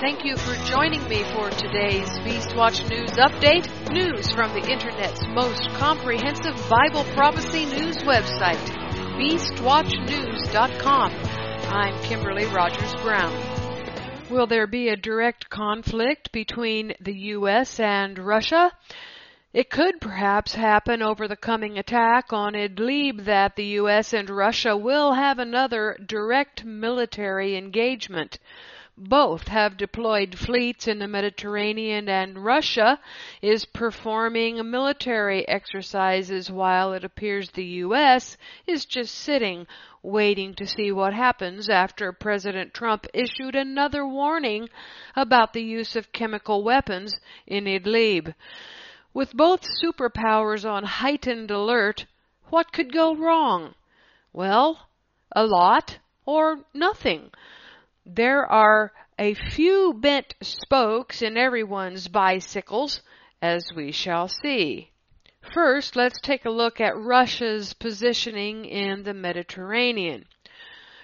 Thank you for joining me for today's Beastwatch News Update. News from the Internet's most comprehensive Bible prophecy news website, BeastWatchNews.com. I'm Kimberly Rogers Brown. Will there be a direct conflict between the U.S. and Russia? It could perhaps happen over the coming attack on Idlib that the U.S. and Russia will have another direct military engagement. Both have deployed fleets in the Mediterranean, and Russia is performing military exercises while it appears the U.S. is just sitting, waiting to see what happens after President Trump issued another warning about the use of chemical weapons in Idlib. With both superpowers on heightened alert, what could go wrong? Well, a lot or nothing. There are a few bent spokes in everyone's bicycles, as we shall see. First, let's take a look at Russia's positioning in the Mediterranean.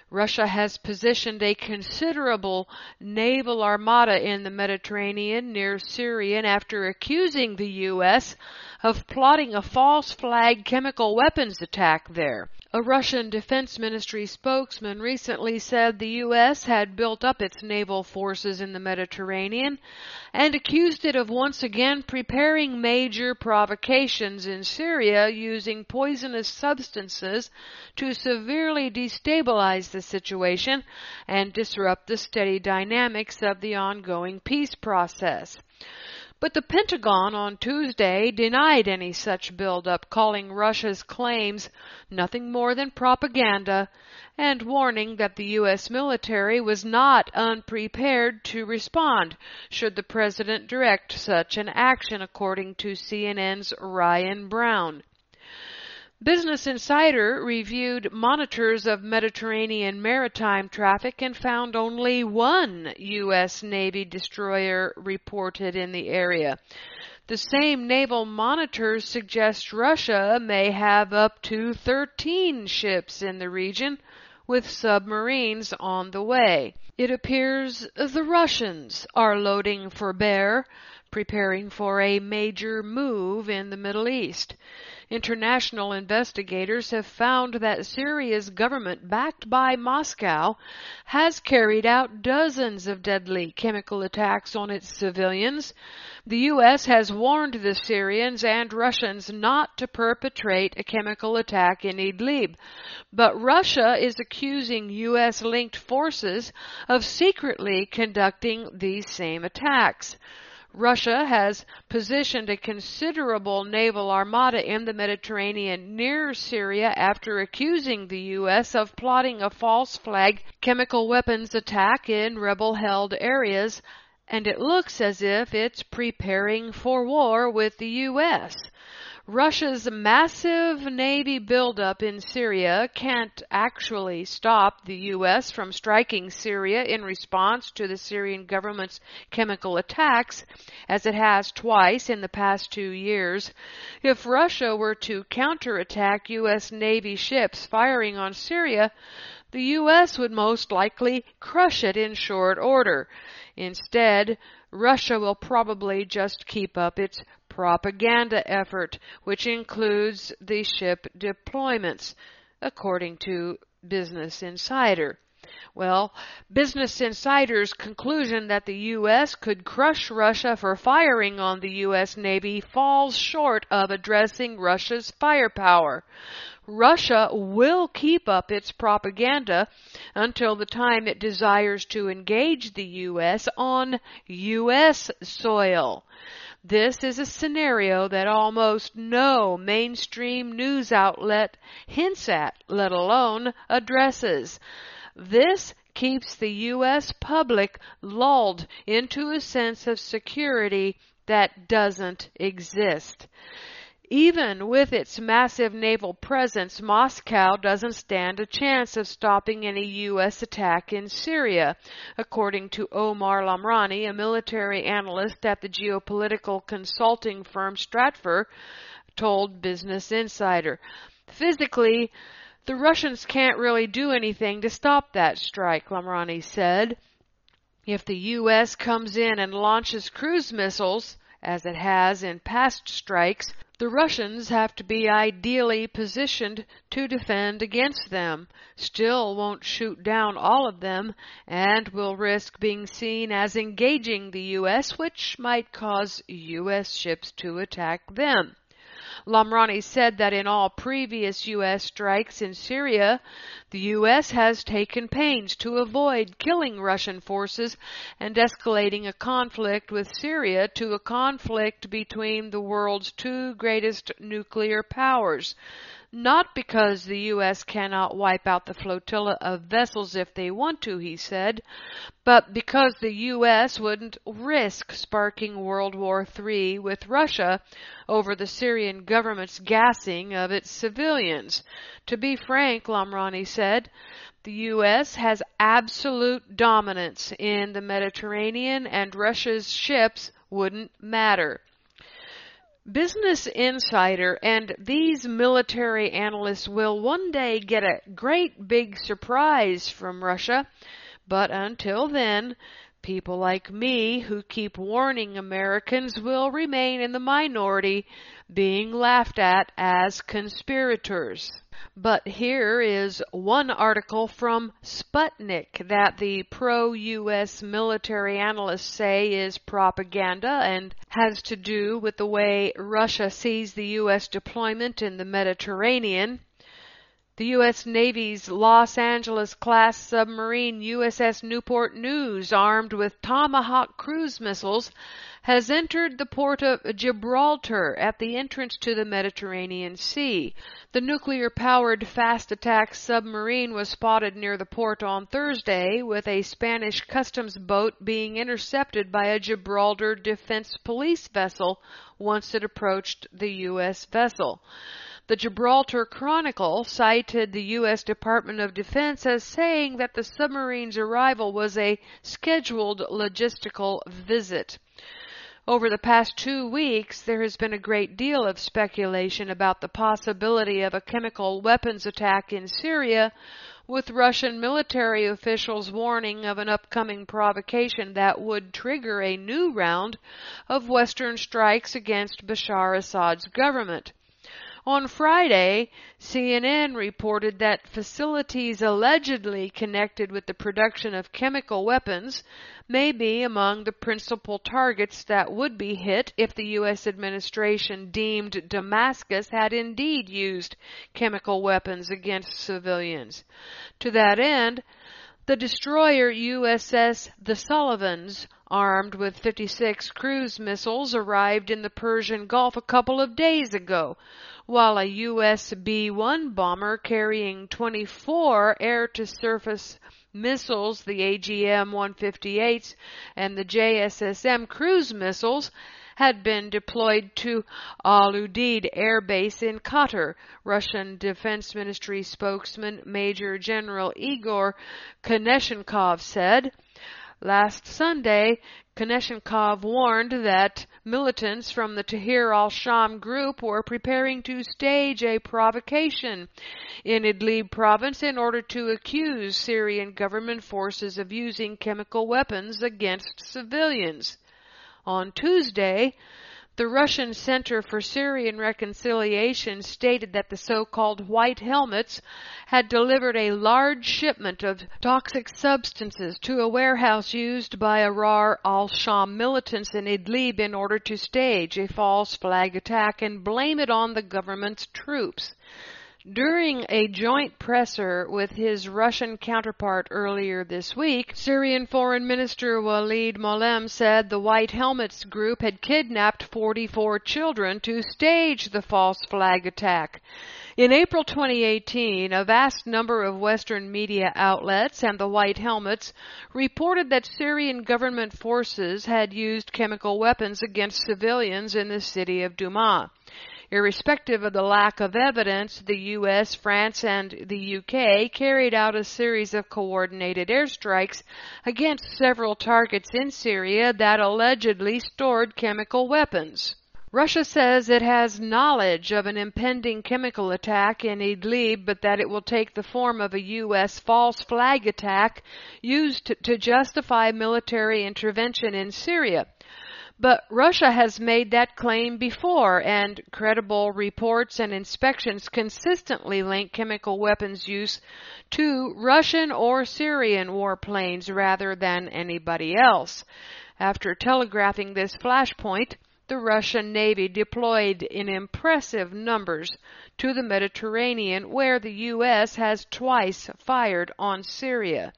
Russia has positioned a considerable naval armada in the Mediterranean near Syria after accusing the U.S. of plotting a false flag chemical weapons attack there. A Russian Defense Ministry spokesman recently said the U.S. had built up its naval forces in the Mediterranean and accused it of once again preparing major provocations in Syria using poisonous substances to severely destabilize the situation and disrupt the steady dynamics of the ongoing peace process. But the Pentagon on Tuesday denied any such buildup, calling Russia's claims nothing more than propaganda and warning that the U.S. military was not unprepared to respond should the president direct such an action, according to CNN's Ryan Browne. Business Insider reviewed monitors of Mediterranean maritime traffic and found only one U.S. Navy destroyer reported in the area. The same naval monitors suggest Russia may have up to 13 ships in the region with submarines on the way. It appears the Russians are loading for bear, preparing for a major move in the Middle East. International investigators have found that Syria's government, backed by Moscow, has carried out dozens of deadly chemical attacks on its civilians. The U.S. has warned the Syrians and Russians not to perpetrate a chemical attack in Idlib, but Russia is accusing U.S. linked forces of secretly conducting these same attacks. Russia has positioned a considerable naval armada in the Mediterranean near Syria after accusing the U.S. of plotting a false flag chemical weapons attack in rebel held areas, and it looks as if it's preparing for war with the U.S. Russia's massive navy buildup in Syria can't actually stop the U.S. from striking Syria in response to the Syrian government's chemical attacks, as it has twice in the past two years. If Russia were to counterattack U.S. Navy ships firing on Syria, the U.S. would most likely crush it in short order. Instead, Russia will probably just keep up its propaganda effort, which includes the ship deployments, according to Business Insider. Well, Business Insider's conclusion that the U.S. could crush Russia for firing on the U.S. Navy falls short of addressing Russia's firepower. Russia will keep up its propaganda until the time it desires to engage the U.S. on U.S. soil. This is a scenario that almost no mainstream news outlet hints at, let alone addresses. This keeps the U.S. public lulled into a sense of security that doesn't exist. Even with its massive naval presence, Moscow doesn't stand a chance of stopping any U.S. attack in Syria, according to Omar Lamrani, a military analyst at the geopolitical consulting firm Stratfor, told Business Insider. Physically, the Russians can't really do anything to stop that strike, Lamrani said. If the U.S. comes in and launches cruise missiles, as it has in past strikes, the Russians have to be ideally positioned to defend against them, still won't shoot down all of them, and will risk being seen as engaging the U.S., which might cause U.S. ships to attack them. Lamrani said that in all previous U.S. strikes in Syria, the U.S. has taken pains to avoid killing Russian forces and escalating a conflict with Syria to a conflict between the world's two greatest nuclear powers not because the U.S. cannot wipe out the flotilla of vessels if they want to, he said, but because the U.S. wouldn't risk sparking World War III with Russia over the Syrian government's gassing of its civilians. To be frank, Lamrani said, the U.S. has absolute dominance in the Mediterranean and Russia's ships wouldn't matter. Business Insider and these military analysts will one day get a great big surprise from Russia, but until then, people like me who keep warning Americans will remain in the minority, being laughed at as conspirators. But here is one article from Sputnik that the pro US military analysts say is propaganda and has to do with the way Russia sees the US deployment in the Mediterranean. The U.S. Navy's Los Angeles class submarine USS Newport News, armed with Tomahawk cruise missiles, has entered the port of Gibraltar at the entrance to the Mediterranean Sea. The nuclear powered fast attack submarine was spotted near the port on Thursday with a Spanish customs boat being intercepted by a Gibraltar Defense Police vessel once it approached the U.S. vessel. The Gibraltar Chronicle cited the U.S. Department of Defense as saying that the submarine's arrival was a scheduled logistical visit. Over the past two weeks, there has been a great deal of speculation about the possibility of a chemical weapons attack in Syria, with Russian military officials warning of an upcoming provocation that would trigger a new round of Western strikes against Bashar Assad's government. On Friday, CNN reported that facilities allegedly connected with the production of chemical weapons may be among the principal targets that would be hit if the U.S. administration deemed Damascus had indeed used chemical weapons against civilians. To that end, the destroyer USS The Sullivans armed with 56 cruise missiles arrived in the Persian Gulf a couple of days ago, while a US B-1 bomber carrying 24 air-to-surface missiles, the AGM-158s and the JASSM cruise missiles, had been deployed to Al Udeid Air Base in Qatar, Russian Defense Ministry spokesman Major General Igor Konashenkov said. Last Sunday, Konashenkov warned that militants from the Tahrir al-Sham group were preparing to stage a provocation in Idlib province in order to accuse Syrian government forces of using chemical weapons against civilians. On Tuesday, the Russian Center for Syrian Reconciliation stated that the so-called White Helmets had delivered a large shipment of toxic substances to a warehouse used by Ahrar al-Sham militants in Idlib in order to stage a false flag attack and blame it on the government's troops. During a joint presser with his Russian counterpart earlier this week, Syrian Foreign Minister Walid Muallem said the White Helmets group had kidnapped 44 children to stage the false flag attack. In April 2018, a vast number of Western media outlets and the White Helmets reported that Syrian government forces had used chemical weapons against civilians in the city of Douma. Irrespective of the lack of evidence, the US, France, and the UK carried out a series of coordinated airstrikes against several targets in Syria that allegedly stored chemical weapons. Russia says it has knowledge of an impending chemical attack in Idlib, but that it will take the form of a U.S. false flag attack used to, justify military intervention in Syria. But Russia has made that claim before, and credible reports and inspections consistently link chemical weapons use to Russian or Syrian warplanes rather than anybody else. After telegraphing this flashpoint, the Russian Navy deployed in impressive numbers to the Mediterranean, where the U.S. has twice fired on Syria.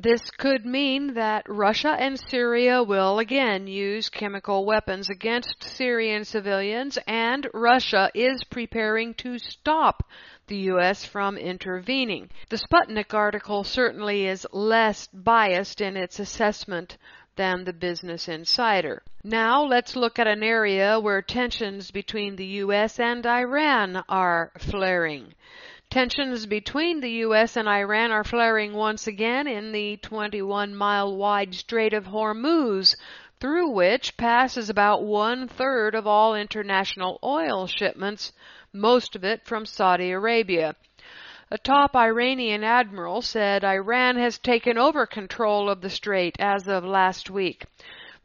This could mean that Russia and Syria will again use chemical weapons against Syrian civilians, and Russia is preparing to stop the U.S. from intervening. The Sputnik article certainly is less biased in its assessment than the Business Insider. Now let's look at an area where tensions between the U.S. and Iran are flaring. Tensions between the U.S. and Iran are flaring once again in the 21 mile wide Strait of Hormuz, through which passes about one third of all international oil shipments, most of it from Saudi Arabia. A top Iranian admiral said Iran has taken over control of the strait as of last week.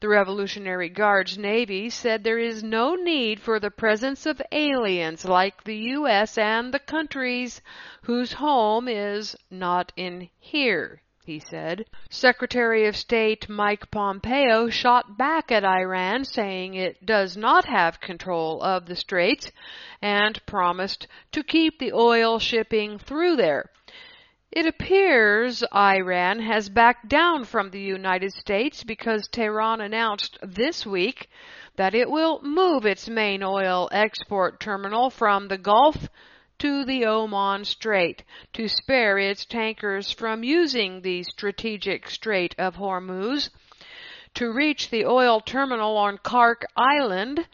The Revolutionary Guard's Navy said there is no need for the presence of aliens like the U.S. and the countries whose home is not in here, he said. Secretary of State Mike Pompeo shot back at Iran, saying it does not have control of the straits and promised to keep the oil shipping through there. It appears Iran has backed down from the United States because Tehran announced this week that it will move its main oil export terminal from the Gulf to the Oman Strait to spare its tankers from using the strategic Strait of Hormuz. To reach the oil terminal on Kharg Island,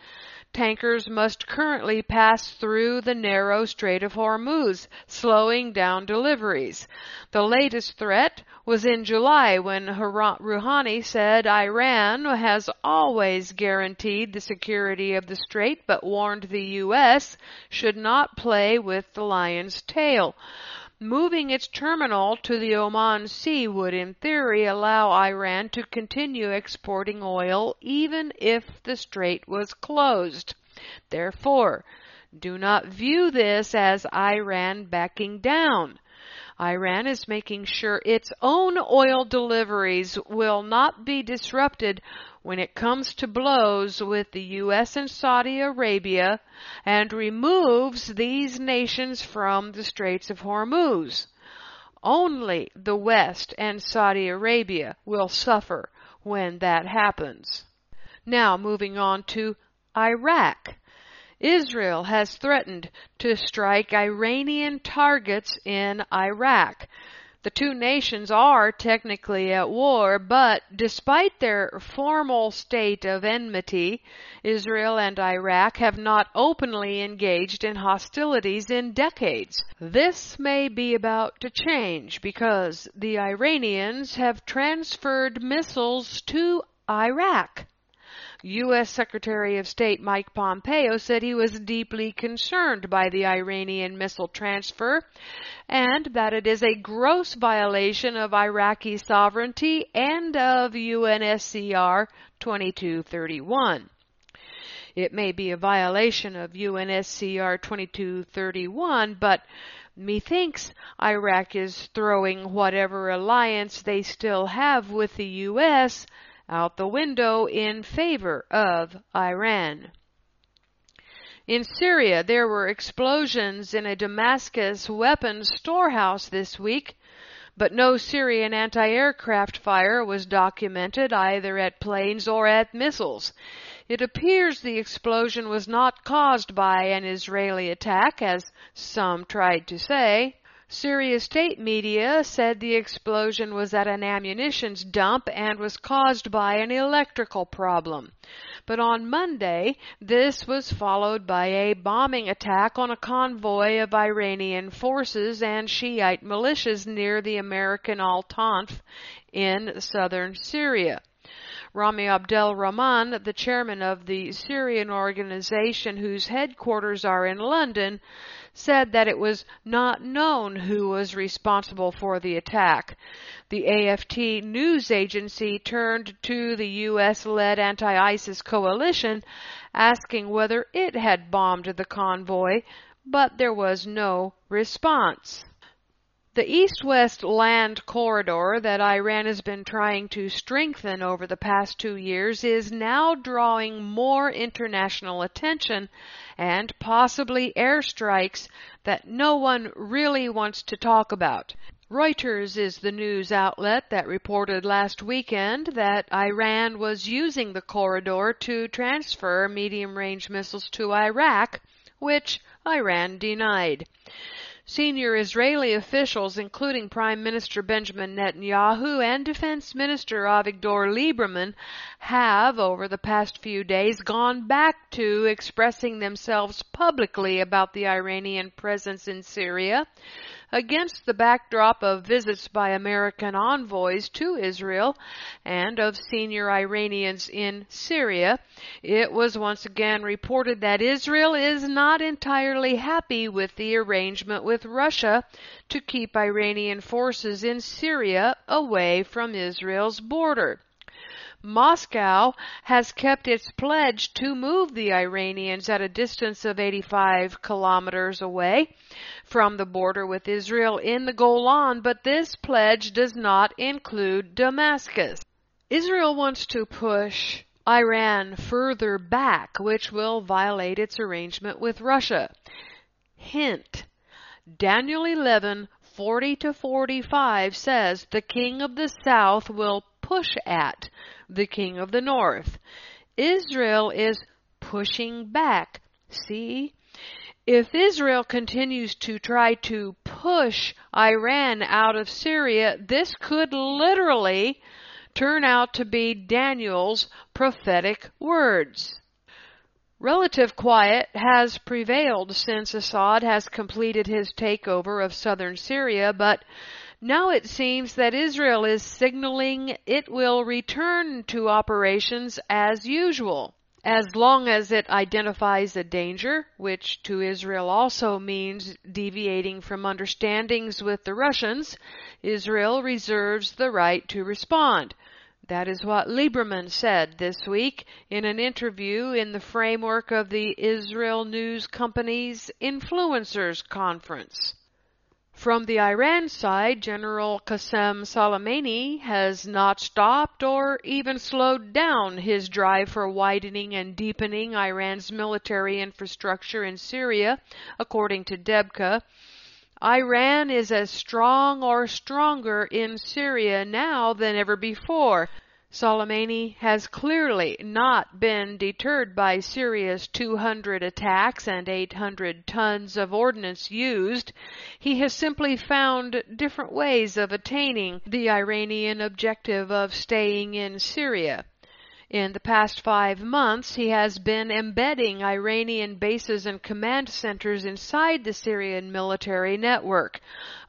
tankers must currently pass through the narrow Strait of Hormuz, slowing down deliveries. The latest threat was in July when Rouhani said Iran has always guaranteed the security of the strait but warned the U.S. should not play with the lion's tail. Moving its terminal to the Oman Sea would, in theory, allow Iran to continue exporting oil even if the strait was closed. Therefore, do not view this as Iran backing down. Iran is making sure its own oil deliveries will not be disrupted when it comes to blows with the U.S. and Saudi Arabia and removes these nations from the Straits of Hormuz. Only the West and Saudi Arabia will suffer when that happens. Now moving on to Iraq. Israel has threatened to strike Iranian targets in Iraq. The two nations are technically at war, but despite their formal state of enmity, Israel and Iraq have not openly engaged in hostilities in decades. This may be about to change because the Iranians have transferred missiles to Iraq. U.S. Secretary of State Mike Pompeo said he was deeply concerned by the Iranian missile transfer and that it is a gross violation of Iraqi sovereignty and of UNSCR 2231. It may be a violation of UNSCR 2231, but methinks Iraq is throwing whatever alliance they still have with the U.S out the window in favor of Iran. In Syria, there were explosions in a Damascus weapons storehouse this week, but no Syrian anti-aircraft fire was documented either at planes or at missiles. It appears the explosion was not caused by an Israeli attack, as some tried to say. Syria state media said the explosion was at an ammunitions dump and was caused by an electrical problem. But on Monday, this was followed by a bombing attack on a convoy of Iranian forces and Shiite militias near the American Al Tanf in southern Syria. Rami Abdel Rahman, the chairman of the Syrian organization whose headquarters are in London, said that it was not known who was responsible for the attack. The AFP news agency turned to the U.S. led anti ISIS coalition asking whether it had bombed the convoy, but there was no response. The east west land corridor that Iran has been trying to strengthen over the past two years is now drawing more international attention and possibly airstrikes that no one really wants to talk about. Reuters is the news outlet that reported last weekend that Iran was using the corridor to transfer medium range missiles to Iraq, which Iran denied. Senior Israeli officials, including Prime Minister Benjamin Netanyahu and Defense Minister Avigdor Lieberman, have, over the past few days, gone back to expressing themselves publicly about the Iranian presence in Syria, against the backdrop of visits by American envoys to Israel and of senior Iranians in Syria, it was once again reported that Israel is not entirely happy with the arrangement with Russia to keep Iranian forces in Syria away from Israel's border. Moscow has kept its pledge to move the Iranians at a distance of 85 kilometers away from the border with Israel in the Golan, but this pledge does not include Damascus. Israel wants to push Iran further back, which will violate its arrangement with Russia. Hint Daniel 11 40 to 45 says the king of the south will push at the king of the north. Israel is pushing back. See? If Israel continues to try to push Iran out of Syria, this could literally turn out to be Daniel's prophetic words. Relative quiet has prevailed since Assad has completed his takeover of southern Syria, but now it seems that Israel is signaling it will return to operations as usual. As long as it identifies a danger, which to Israel also means deviating from understandings with the Russians, Israel reserves the right to respond. That is what Lieberman said this week in an interview in the framework of the Israel News Company's Influencers Conference. From the Iran side, General Qasem Soleimani has not stopped or even slowed down his drive for widening and deepening Iran's military infrastructure in Syria, according to Debka. Iran is as strong or stronger in Syria now than ever before. Soleimani has clearly not been deterred by Syria's 200 attacks and 800 tons of ordnance used. He has simply found different ways of attaining the Iranian objective of staying in Syria. In the past five months, he has been embedding Iranian bases and command centers inside the Syrian military network.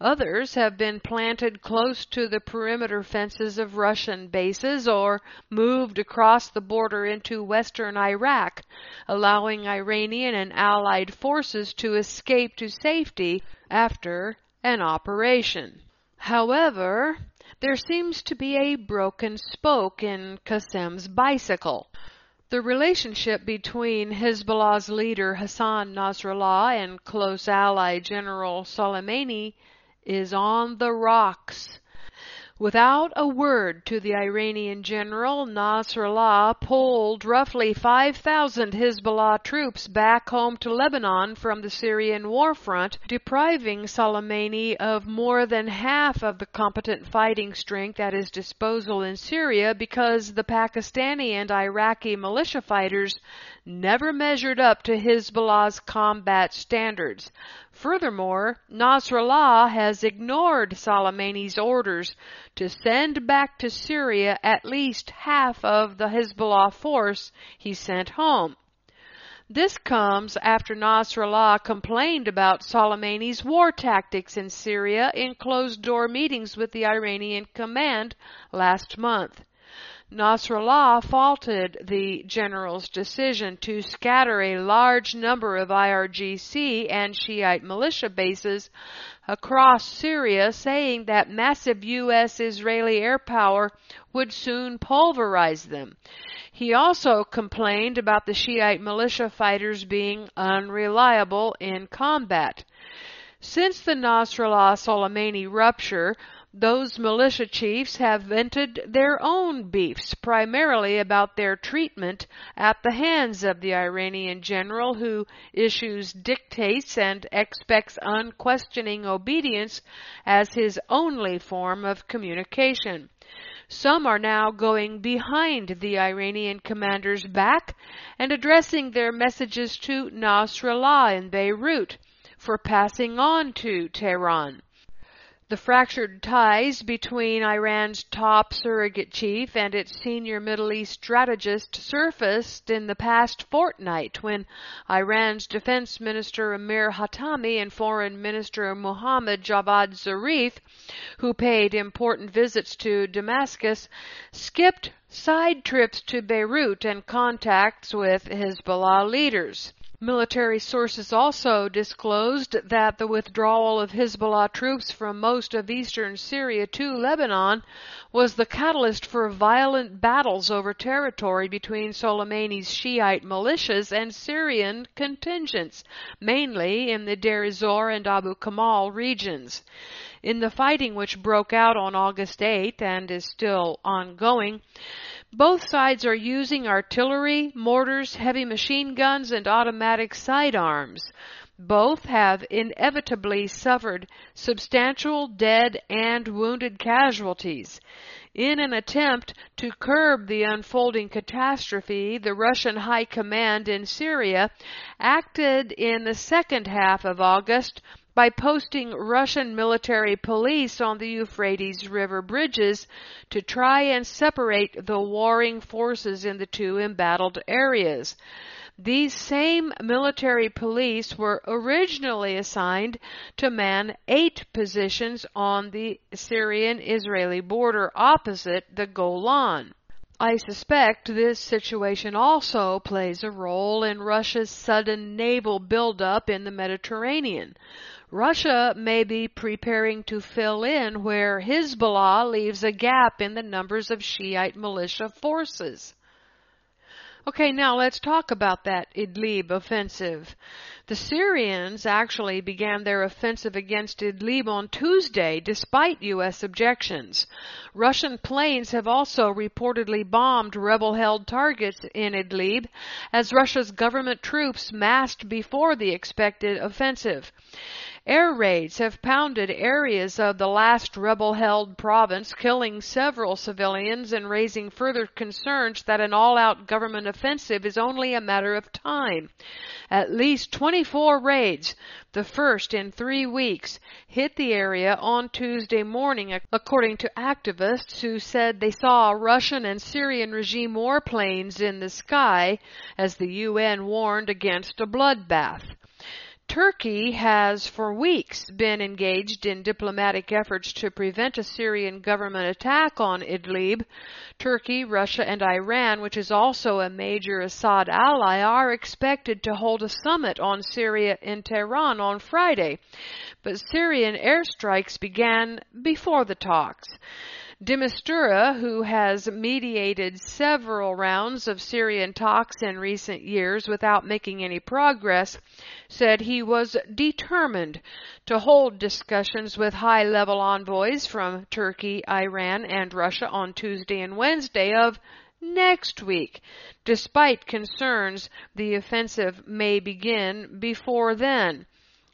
Others have been planted close to the perimeter fences of Russian bases or moved across the border into western Iraq, allowing Iranian and allied forces to escape to safety after an operation. However, there seems to be a broken spoke in Qasem's bicycle. The relationship between Hezbollah's leader Hassan Nasrallah and close ally General Soleimani is on the rocks. Without a word to the Iranian general, Nasrallah pulled roughly 5,000 Hezbollah troops back home to Lebanon from the Syrian war front, depriving Soleimani of more than half of the competent fighting strength at his disposal in Syria because the Pakistani and Iraqi militia fighters never measured up to Hezbollah's combat standards. Furthermore, Nasrallah has ignored Soleimani's orders to send back to Syria at least half of the Hezbollah force he sent home. This comes after Nasrallah complained about Soleimani's war tactics in Syria in closed door meetings with the Iranian command last month. Nasrallah faulted the general's decision to scatter a large number of IRGC and Shiite militia bases across Syria, saying that massive U.S. Israeli air power would soon pulverize them. He also complained about the Shiite militia fighters being unreliable in combat. Since the Nasrallah Soleimani rupture, those militia chiefs have vented their own beefs, primarily about their treatment at the hands of the Iranian general who issues dictates and expects unquestioning obedience as his only form of communication. Some are now going behind the Iranian commander's back and addressing their messages to Nasrallah in Beirut for passing on to Tehran. The fractured ties between Iran's top surrogate chief and its senior Middle East strategist surfaced in the past fortnight when Iran's Defense Minister Amir Hatami and Foreign Minister Mohammad Javad Zarif, who paid important visits to Damascus, skipped side trips to Beirut and contacts with Hezbollah leaders. Military sources also disclosed that the withdrawal of Hezbollah troops from most of eastern Syria to Lebanon was the catalyst for violent battles over territory between Soleimani's Shiite militias and Syrian contingents, mainly in the Deir ez-Zor and Abu Kamal regions. In the fighting which broke out on August 8 and is still ongoing, both sides are using artillery, mortars, heavy machine guns, and automatic sidearms. Both have inevitably suffered substantial dead and wounded casualties. In an attempt to curb the unfolding catastrophe, the Russian High Command in Syria acted in the second half of August by posting Russian military police on the Euphrates River bridges to try and separate the warring forces in the two embattled areas. These same military police were originally assigned to man eight positions on the Syrian-Israeli border opposite the Golan. I suspect this situation also plays a role in Russia's sudden naval buildup in the Mediterranean. Russia may be preparing to fill in where Hezbollah leaves a gap in the numbers of Shiite militia forces. Okay, now let's talk about that Idlib offensive. The Syrians actually began their offensive against Idlib on Tuesday despite U.S. objections. Russian planes have also reportedly bombed rebel-held targets in Idlib as Russia's government troops massed before the expected offensive. Air raids have pounded areas of the last rebel held province, killing several civilians and raising further concerns that an all out government offensive is only a matter of time. At least 24 raids, the first in three weeks, hit the area on Tuesday morning, according to activists who said they saw Russian and Syrian regime warplanes in the sky as the UN warned against a bloodbath. Turkey has for weeks been engaged in diplomatic efforts to prevent a Syrian government attack on Idlib. Turkey, Russia, and Iran, which is also a major Assad ally, are expected to hold a summit on Syria in Tehran on Friday. But Syrian airstrikes began before the talks. De Mistura, who has mediated several rounds of Syrian talks in recent years without making any progress, said he was determined to hold discussions with high level envoys from Turkey, Iran, and Russia on Tuesday and Wednesday of next week, despite concerns the offensive may begin before then.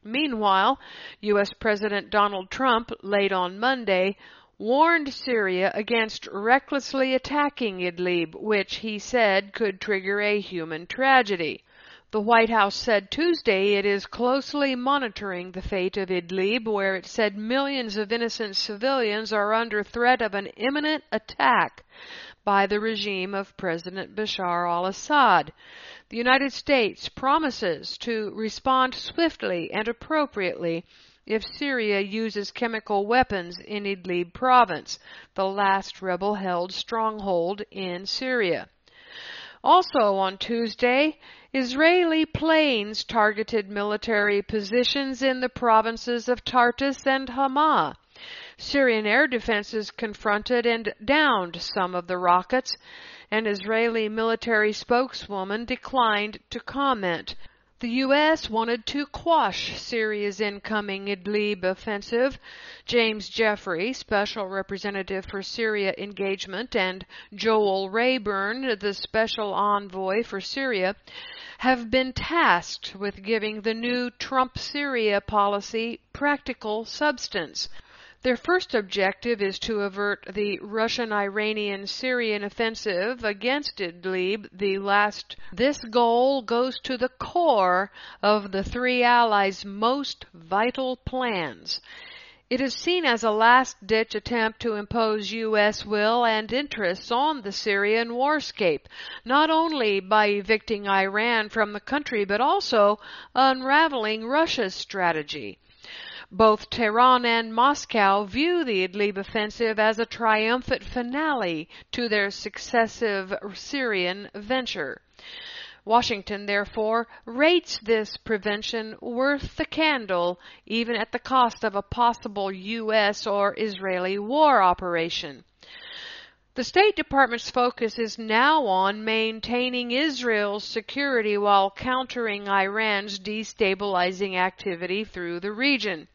Meanwhile, U.S. President Donald Trump, late on Monday, warned Syria against recklessly attacking Idlib, which he said could trigger a human tragedy. The White House said Tuesday it is closely monitoring the fate of Idlib, where it said millions of innocent civilians are under threat of an imminent attack by the regime of President Bashar al Assad. The United States promises to respond swiftly and appropriately if Syria uses chemical weapons in Idlib province, the last rebel held stronghold in Syria. Also on Tuesday, Israeli planes targeted military positions in the provinces of Tartus and Hama. Syrian air defenses confronted and downed some of the rockets. An Israeli military spokeswoman declined to comment. The U.S. wanted to quash Syria's incoming Idlib offensive. James Jeffrey, Special Representative for Syria Engagement, and Joel Rayburn, the Special Envoy for Syria, have been tasked with giving the new Trump Syria policy practical substance. Their first objective is to avert the Russian Iranian Syrian offensive against Idlib. The last this goal goes to the core of the three allies' most vital plans. It is seen as a last ditch attempt to impose U.S. will and interests on the Syrian warscape, not only by evicting Iran from the country, but also unraveling Russia's strategy. Both Tehran and Moscow view the Idlib offensive as a triumphant finale to their successive Syrian venture. Washington, therefore, rates this prevention worth the candle, even at the cost of a possible U.S. or Israeli war operation. The State Department's focus is now on maintaining Israel's security while countering Iran's destabilizing activity through the region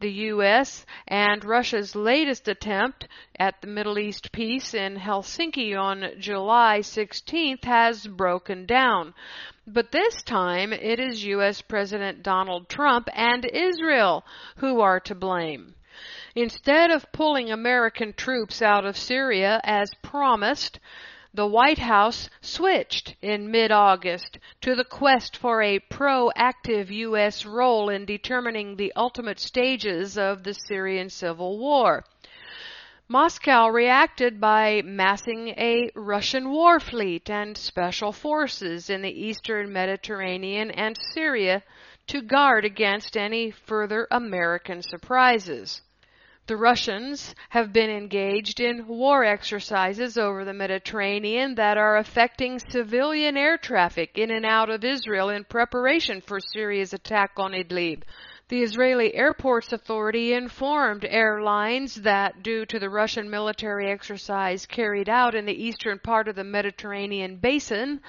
the U.S. and Russia's latest attempt at the Middle East peace in Helsinki on July 16th has broken down. But this time it is U.S. President Donald Trump and Israel who are to blame. Instead of pulling American troops out of Syria as promised, the White House switched in mid-August to the quest for a proactive U.S. role in determining the ultimate stages of the Syrian civil war. Moscow reacted by massing a Russian war fleet and special forces in the eastern Mediterranean and Syria to guard against any further American surprises. The Russians have been engaged in war exercises over the Mediterranean that are affecting civilian air traffic in and out of Israel in preparation for Syria's attack on Idlib. The Israeli Airports Authority informed airlines that due to the Russian military exercise carried out in the eastern part of the Mediterranean basin,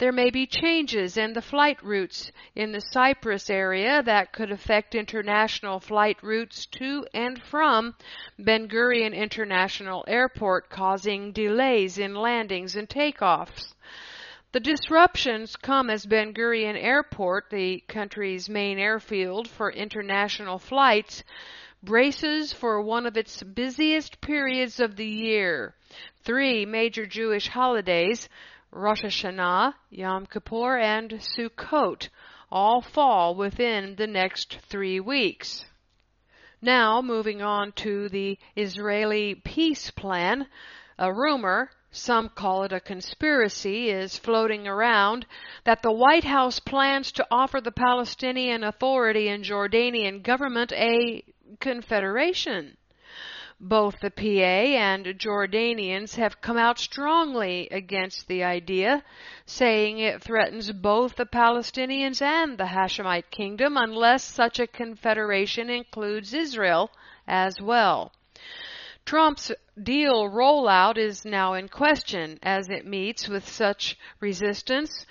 there may be changes in the flight routes in the Cyprus area that could affect international flight routes to and from Ben Gurion International Airport, causing delays in landings and takeoffs. The disruptions come as Ben Gurion Airport, the country's main airfield for international flights, braces for one of its busiest periods of the year. Three major Jewish holidays Rosh Hashanah, Yom Kippur, and Sukkot all fall within the next three weeks. Now, moving on to the Israeli peace plan, a rumor, some call it a conspiracy, is floating around that the White House plans to offer the Palestinian Authority and Jordanian government a confederation. Both the PA and Jordanians have come out strongly against the idea, saying it threatens both the Palestinians and the Hashemite kingdom unless such a confederation includes Israel as well. Trump's deal rollout is now in question as it meets with such resistance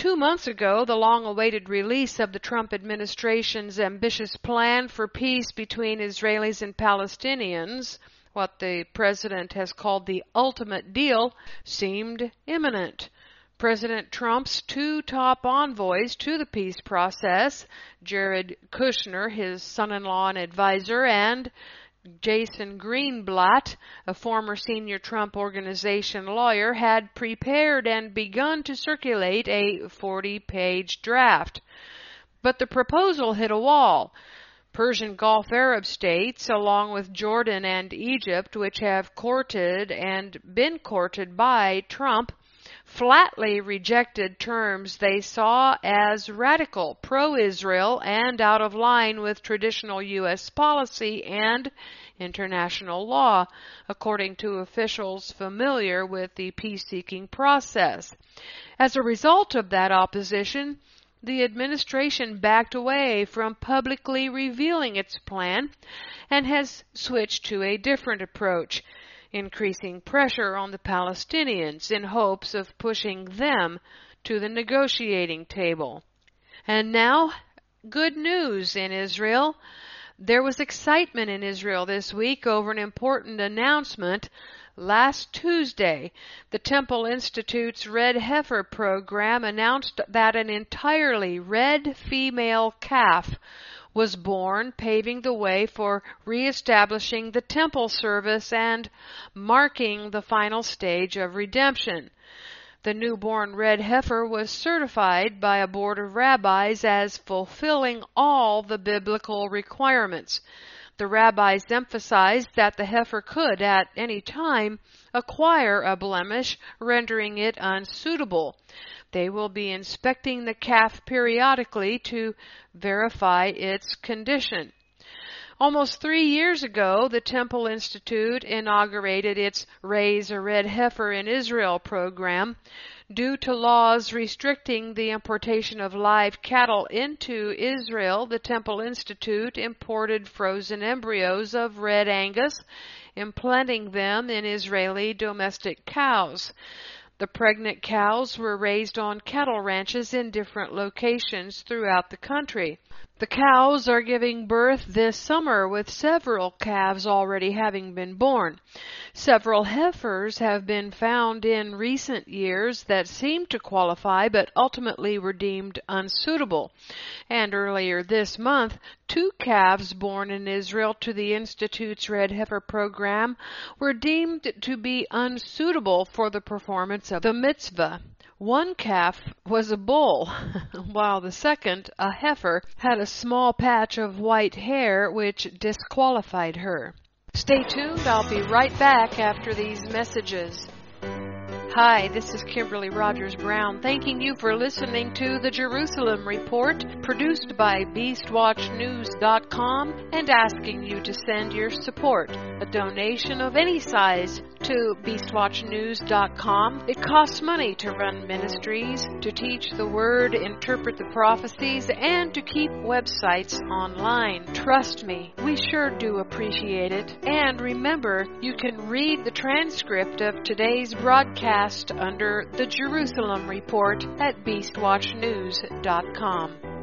Two months ago, the long awaited release of the Trump administration's ambitious plan for peace between Israelis and Palestinians, what the president has called the ultimate deal, seemed imminent. President Trump's two top envoys to the peace process, Jared Kushner, his son in law and advisor, and Jason Greenblatt, a former senior Trump Organization lawyer, had prepared and begun to circulate a 40 page draft. But the proposal hit a wall. Persian Gulf Arab states, along with Jordan and Egypt, which have courted and been courted by Trump, flatly rejected terms they saw as radical, pro Israel, and out of line with traditional U.S. policy and international law, according to officials familiar with the peace seeking process. As a result of that opposition, the administration backed away from publicly revealing its plan and has switched to a different approach increasing pressure on the Palestinians in hopes of pushing them to the negotiating table. And now, good news in Israel. There was excitement in Israel this week over an important announcement. Last Tuesday, the Temple Institute's Red Heifer program announced that an entirely red female calf was born, paving the way for reestablishing the temple service and marking the final stage of redemption. The newborn red heifer was certified by a board of rabbis as fulfilling all the biblical requirements. The rabbis emphasized that the heifer could, at any time, acquire a blemish, rendering it unsuitable. They will be inspecting the calf periodically to verify its condition. Almost three years ago, the Temple Institute inaugurated its Raise a Red Heifer in Israel program. Due to laws restricting the importation of live cattle into Israel, the Temple Institute imported frozen embryos of red Angus, implanting them in Israeli domestic cows. The pregnant cows were raised on cattle ranches in different locations throughout the country. The cows are giving birth this summer with several calves already having been born. Several heifers have been found in recent years that seemed to qualify but ultimately were deemed unsuitable. And earlier this month, two calves born in Israel to the Institute's Red Heifer program were deemed to be unsuitable for the performance of the mitzvah. One calf was a bull, while the second, a heifer, had a small patch of white hair which disqualified her. Stay tuned, I'll be right back after these messages. Hi, this is Kimberly Rogers Brown, thanking you for listening to the Jerusalem Report, produced by BeastWatchNews.com, and asking you to send your support. A donation of any size to BeastWatchNews.com. It costs money to run ministries, to teach the Word, interpret the prophecies, and to keep websites online. Trust me, we sure do appreciate it. And remember, you can read the transcript of today's broadcast under the Jerusalem Report at BeastWatchNews.com.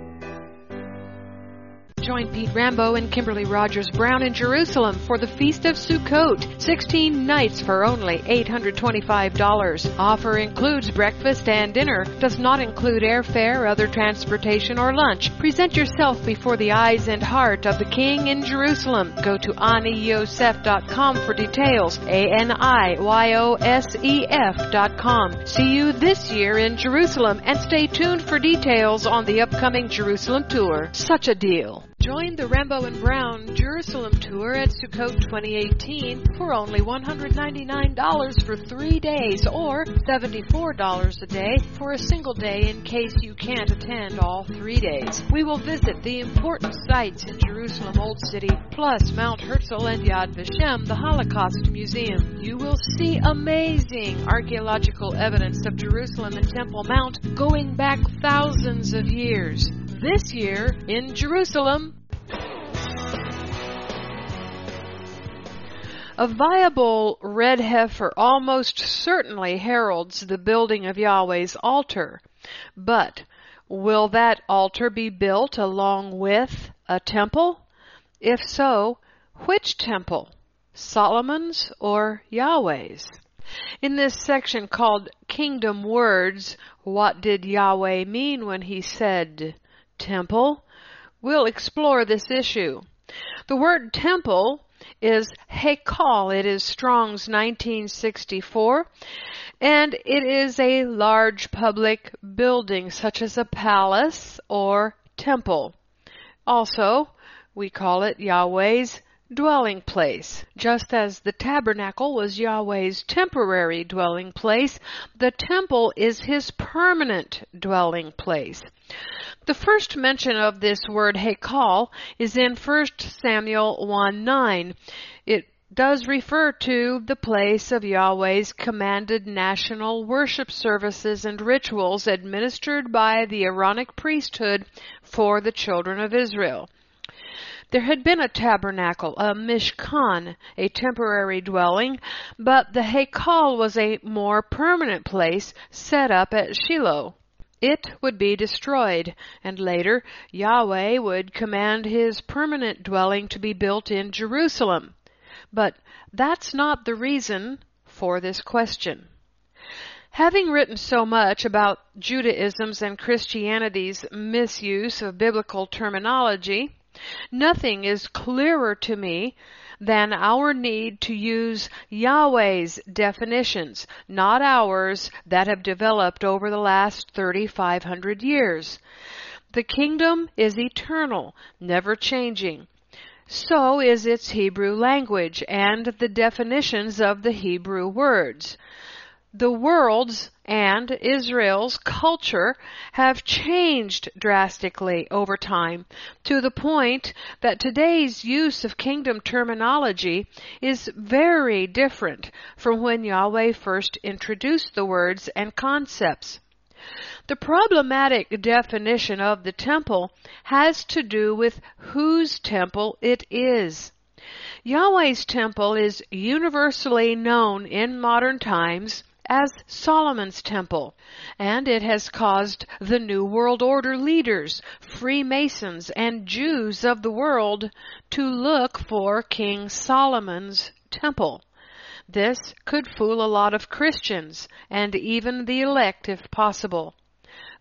Join Pete Rambo and Kimberly Rogers Brown in Jerusalem for the Feast of Sukkot. 16 nights for only $825. Offer includes breakfast and dinner. Does not include airfare, other transportation, or lunch. Present yourself before the eyes and heart of the King in Jerusalem. Go to aniyosef.com for details. A-N-I-Y-O-S-E-F.com. See you this year in Jerusalem and stay tuned for details on the upcoming Jerusalem tour. Such a deal. Join the Rambo and Brown Jerusalem Tour at Sukkot 2018 for only $199 for three days or $74 a day for a single day in case you can't attend all three days. We will visit the important sites in Jerusalem Old City, plus Mount Herzl and Yad Vashem, the Holocaust Museum. You will see amazing archaeological evidence of Jerusalem and Temple Mount going back thousands of years this year in Jerusalem. A viable red heifer almost certainly heralds the building of Yahweh's altar. But will that altar be built along with a temple? If so, which temple? Solomon's or Yahweh's? In this section called Kingdom Words, what did Yahweh mean when he said, temple, we'll explore this issue. The word temple is Hekal. It is Strong's 1964, and it is a large public building such as a palace or temple. Also, we call it Yahweh's dwelling place. Just as the tabernacle was Yahweh's temporary dwelling place, the temple is his permanent dwelling place. The first mention of this word Hekal is in 1 Samuel 1 9. It does refer to the place of Yahweh's commanded national worship services and rituals administered by the Aaronic priesthood for the children of Israel. There had been a tabernacle, a mishkan, a temporary dwelling, but the Hekal was a more permanent place set up at Shiloh. It would be destroyed, and later Yahweh would command his permanent dwelling to be built in Jerusalem. But that's not the reason for this question. Having written so much about Judaism's and Christianity's misuse of biblical terminology, nothing is clearer to me than our need to use Yahweh's definitions, not ours that have developed over the last 3,500 years. The kingdom is eternal, never changing. So is its Hebrew language and the definitions of the Hebrew words. The world's and Israel's culture have changed drastically over time to the point that today's use of kingdom terminology is very different from when Yahweh first introduced the words and concepts. The problematic definition of the temple has to do with whose temple it is. Yahweh's temple is universally known in modern times as Solomon's temple, and it has caused the New World Order leaders, Freemasons, and Jews of the world to look for King Solomon's temple. This could fool a lot of Christians and even the elect if possible.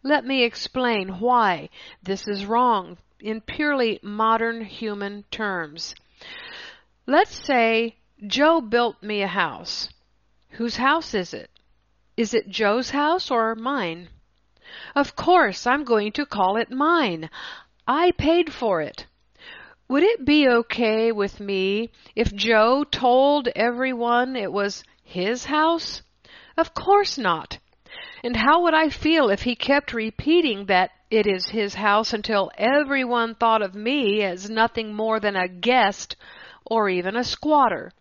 Let me explain why this is wrong in purely modern human terms. Let's say Joe built me a house. Whose house is it? Is it Joe's house or mine? Of course, I'm going to call it mine. I paid for it. Would it be okay with me if Joe told everyone it was his house? Of course not. And how would I feel if he kept repeating that it is his house until everyone thought of me as nothing more than a guest or even a squatter?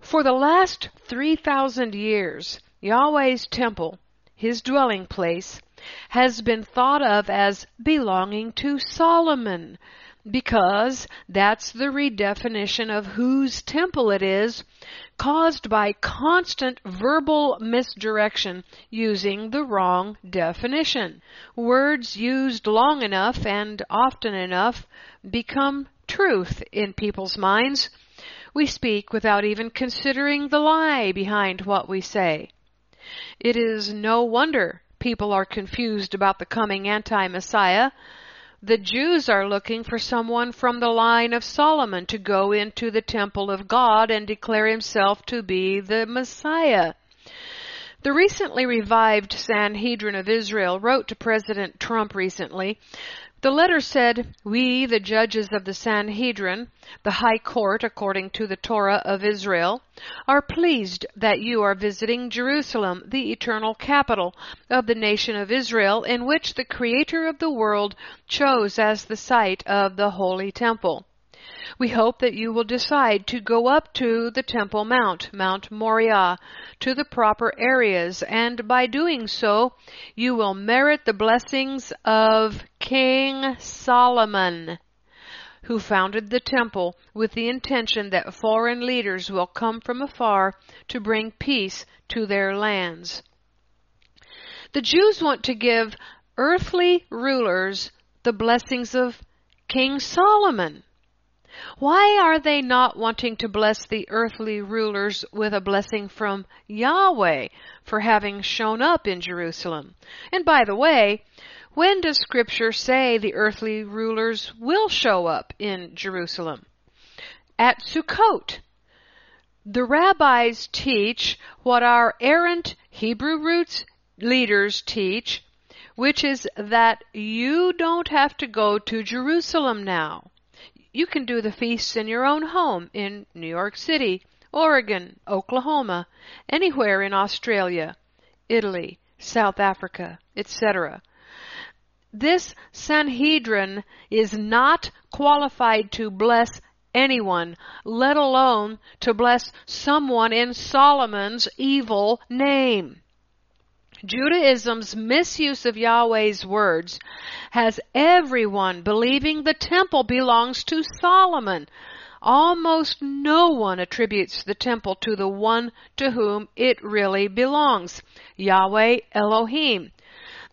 For the last 3,000 years, Yahweh's temple, his dwelling place, has been thought of as belonging to Solomon, because that's the redefinition of whose temple it is, caused by constant verbal misdirection using the wrong definition. Words used long enough and often enough become truth in people's minds. We speak without even considering the lie behind what we say. It is no wonder people are confused about the coming anti-Messiah the Jews are looking for someone from the line of Solomon to go into the temple of God and declare himself to be the Messiah. The recently revived Sanhedrin of Israel wrote to President Trump recently the letter said, We, the judges of the Sanhedrin, the high court according to the Torah of Israel, are pleased that you are visiting Jerusalem, the eternal capital of the nation of Israel, in which the Creator of the world chose as the site of the Holy Temple. We hope that you will decide to go up to the Temple Mount, Mount Moriah, to the proper areas, and by doing so, you will merit the blessings of King Solomon, who founded the temple with the intention that foreign leaders will come from afar to bring peace to their lands. The Jews want to give earthly rulers the blessings of King Solomon. Why are they not wanting to bless the earthly rulers with a blessing from Yahweh for having shown up in Jerusalem? And by the way, when does scripture say the earthly rulers will show up in Jerusalem? At Sukkot. The rabbis teach what our errant Hebrew roots leaders teach, which is that you don't have to go to Jerusalem now you can do the feasts in your own home in New York City, Oregon, Oklahoma, anywhere in Australia, Italy, South Africa, etc. This Sanhedrin is not qualified to bless anyone, let alone to bless someone in Solomon's evil name. Judaism's misuse of Yahweh's words has everyone believing the temple belongs to Solomon. Almost no one attributes the temple to the one to whom it really belongs, Yahweh Elohim.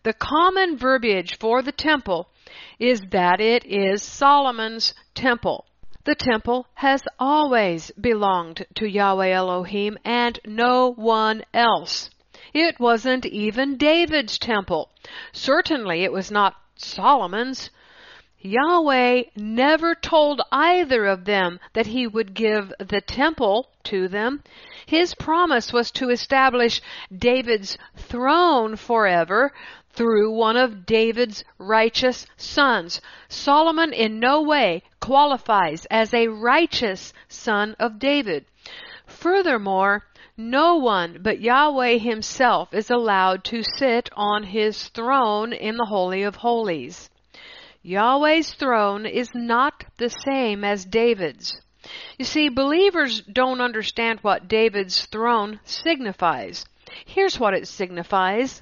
The common verbiage for the temple is that it is Solomon's temple. The temple has always belonged to Yahweh Elohim and no one else. It wasn't even David's temple. Certainly it was not Solomon's. Yahweh never told either of them that he would give the temple to them. His promise was to establish David's throne forever through one of David's righteous sons. Solomon in no way qualifies as a righteous son of David. Furthermore, no one but Yahweh himself is allowed to sit on his throne in the Holy of Holies. Yahweh's throne is not the same as David's. You see, believers don't understand what David's throne signifies. Here's what it signifies.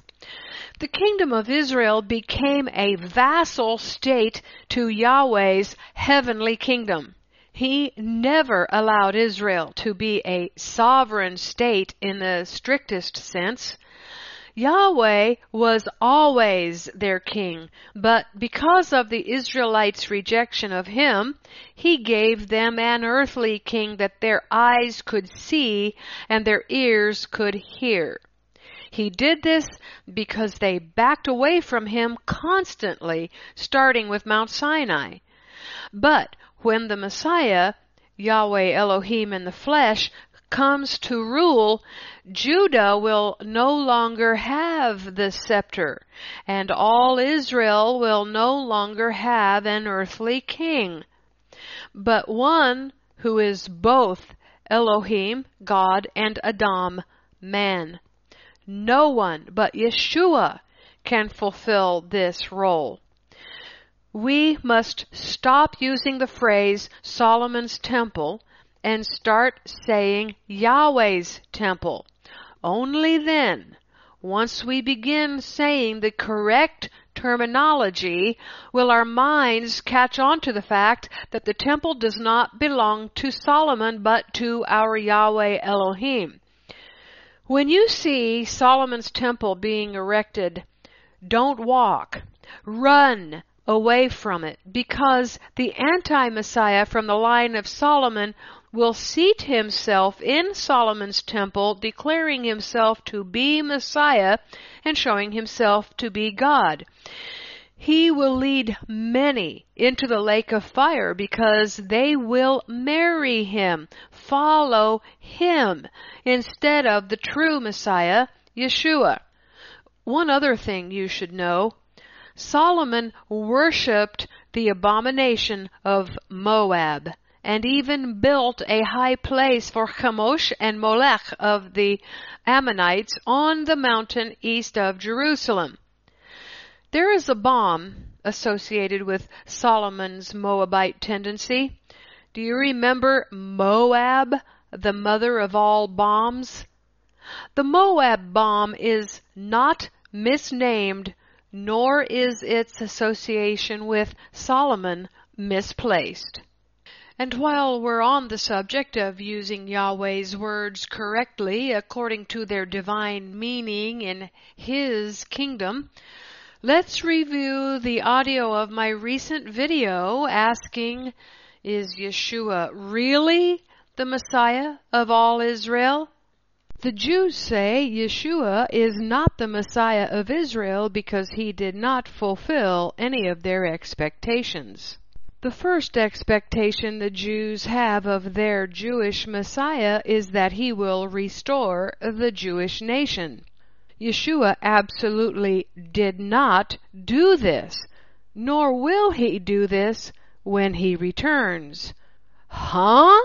The kingdom of Israel became a vassal state to Yahweh's heavenly kingdom. He never allowed Israel to be a sovereign state in the strictest sense. Yahweh was always their king, but because of the Israelites' rejection of him, he gave them an earthly king that their eyes could see and their ears could hear. He did this because they backed away from him constantly, starting with Mount Sinai. But when the Messiah, Yahweh Elohim in the flesh, comes to rule, Judah will no longer have the scepter, and all Israel will no longer have an earthly king, but one who is both Elohim, God, and Adam, man. No one but Yeshua can fulfill this role. We must stop using the phrase Solomon's temple and start saying Yahweh's temple. Only then, once we begin saying the correct terminology, will our minds catch on to the fact that the temple does not belong to Solomon but to our Yahweh Elohim. When you see Solomon's temple being erected, don't walk. Run away from it because the anti-Messiah from the line of Solomon will seat himself in Solomon's temple, declaring himself to be Messiah and showing himself to be God. He will lead many into the lake of fire because they will marry him, follow him, instead of the true Messiah, Yeshua. One other thing you should know Solomon worshipped the abomination of Moab and even built a high place for Chemosh and Molech of the Ammonites on the mountain east of Jerusalem. There is a bomb associated with Solomon's Moabite tendency. Do you remember Moab, the mother of all bombs? The Moab bomb is not misnamed nor is its association with Solomon misplaced. And while we're on the subject of using Yahweh's words correctly according to their divine meaning in His kingdom, let's review the audio of my recent video asking, is Yeshua really the Messiah of all Israel? The Jews say Yeshua is not the Messiah of Israel because he did not fulfill any of their expectations. The first expectation the Jews have of their Jewish Messiah is that he will restore the Jewish nation. Yeshua absolutely did not do this, nor will he do this when he returns. Huh?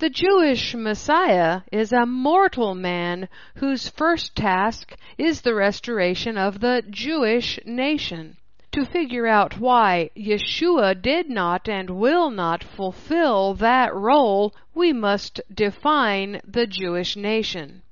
The Jewish Messiah is a mortal man whose first task is the restoration of the Jewish nation. To figure out why Yeshua did not and will not fulfill that role, we must define the Jewish nation.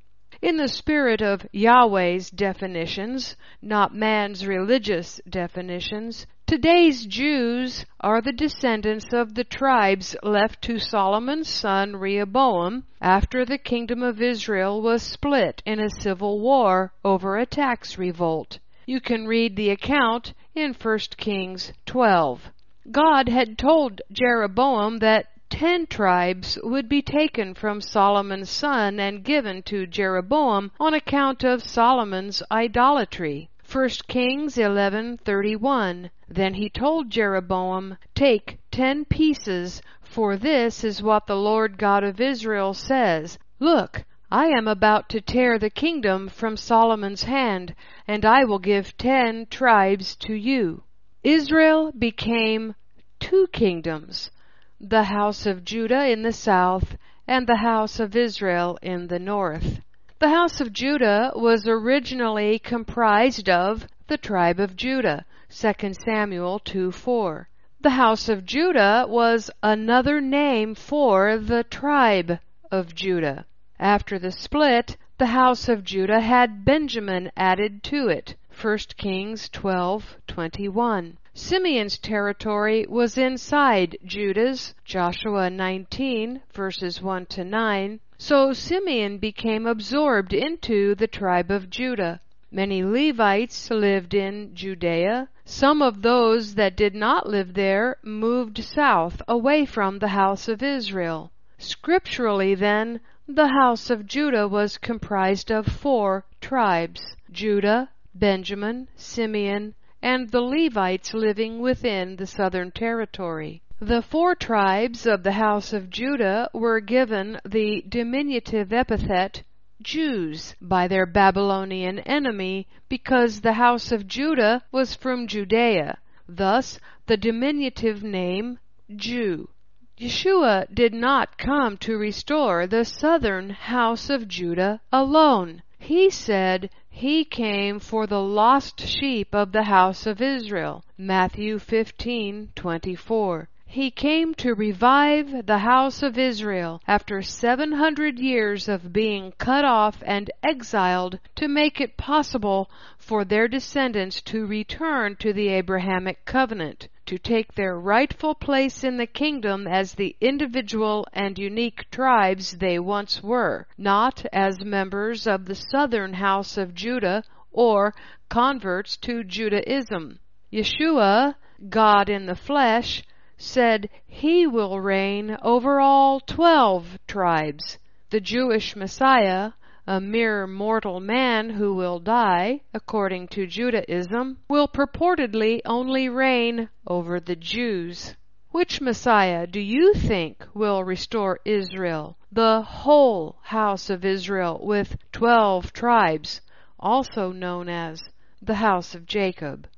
In the spirit of Yahweh's definitions, not man's religious definitions, Today's Jews are the descendants of the tribes left to Solomon's son Rehoboam after the kingdom of Israel was split in a civil war over a tax revolt. You can read the account in 1 Kings 12. God had told Jeroboam that ten tribes would be taken from Solomon's son and given to Jeroboam on account of Solomon's idolatry. 1 Kings 11:31 Then he told Jeroboam, Take ten pieces, for this is what the Lord God of Israel says, Look, I am about to tear the kingdom from Solomon's hand, and I will give ten tribes to you. Israel became two kingdoms, the house of Judah in the south and the house of Israel in the north. The house of Judah was originally comprised of the tribe of Judah, 2 Samuel 2:4. The house of Judah was another name for the tribe of Judah. After the split, the house of Judah had Benjamin added to it. 1 Kings 12:21. Simeon's territory was inside Judah's, Joshua 19 verses 1 to 9, so Simeon became absorbed into the tribe of Judah. Many Levites lived in Judea. Some of those that did not live there moved south away from the house of Israel. Scripturally, then, the house of Judah was comprised of four tribes Judah, Benjamin, Simeon, and the Levites living within the southern territory. The four tribes of the house of Judah were given the diminutive epithet Jews by their Babylonian enemy because the house of Judah was from Judea, thus the diminutive name Jew. Yeshua did not come to restore the southern house of Judah alone. He said he came for the lost sheep of the house of Israel. Matthew 15:24. He came to revive the house of Israel after 700 years of being cut off and exiled to make it possible for their descendants to return to the Abrahamic covenant, to take their rightful place in the kingdom as the individual and unique tribes they once were, not as members of the southern house of Judah or converts to Judaism. Yeshua, God in the flesh, said he will reign over all twelve tribes. The Jewish Messiah, a mere mortal man who will die, according to Judaism, will purportedly only reign over the Jews. Which Messiah do you think will restore Israel, the whole house of Israel with twelve tribes, also known as the house of Jacob?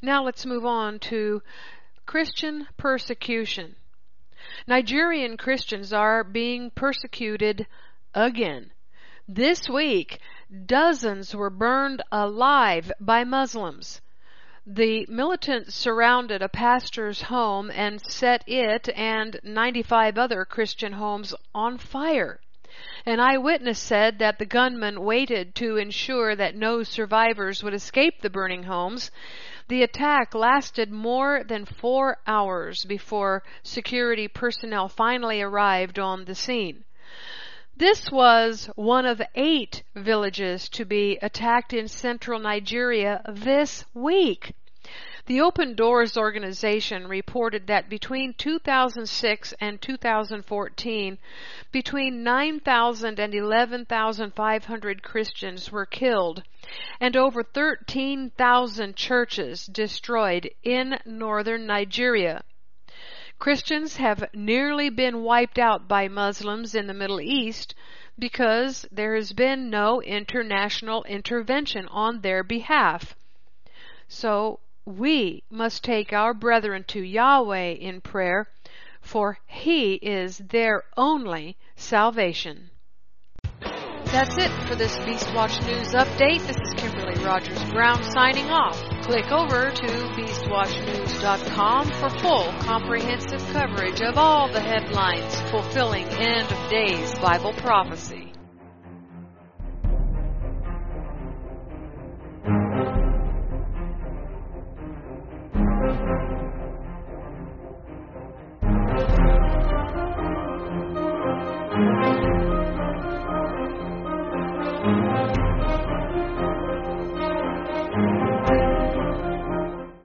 Now let's move on to Christian persecution. Nigerian Christians are being persecuted again. This week, dozens were burned alive by Muslims. The militants surrounded a pastor's home and set it and 95 other Christian homes on fire. An eyewitness said that the gunmen waited to ensure that no survivors would escape the burning homes. The attack lasted more than four hours before security personnel finally arrived on the scene. This was one of eight villages to be attacked in central Nigeria this week. The Open Doors organization reported that between 2006 and 2014, between 9,000 and 11,500 Christians were killed and over 13,000 churches destroyed in northern Nigeria. Christians have nearly been wiped out by Muslims in the Middle East because there has been no international intervention on their behalf. So we must take our brethren to Yahweh in prayer, for He is their only salvation. That's it for this Beastwatch News update. This is Kimberly Rogers Brown signing off. Click over to beastwatchnews.com for full comprehensive coverage of all the headlines fulfilling end of days Bible prophecy. Thank you.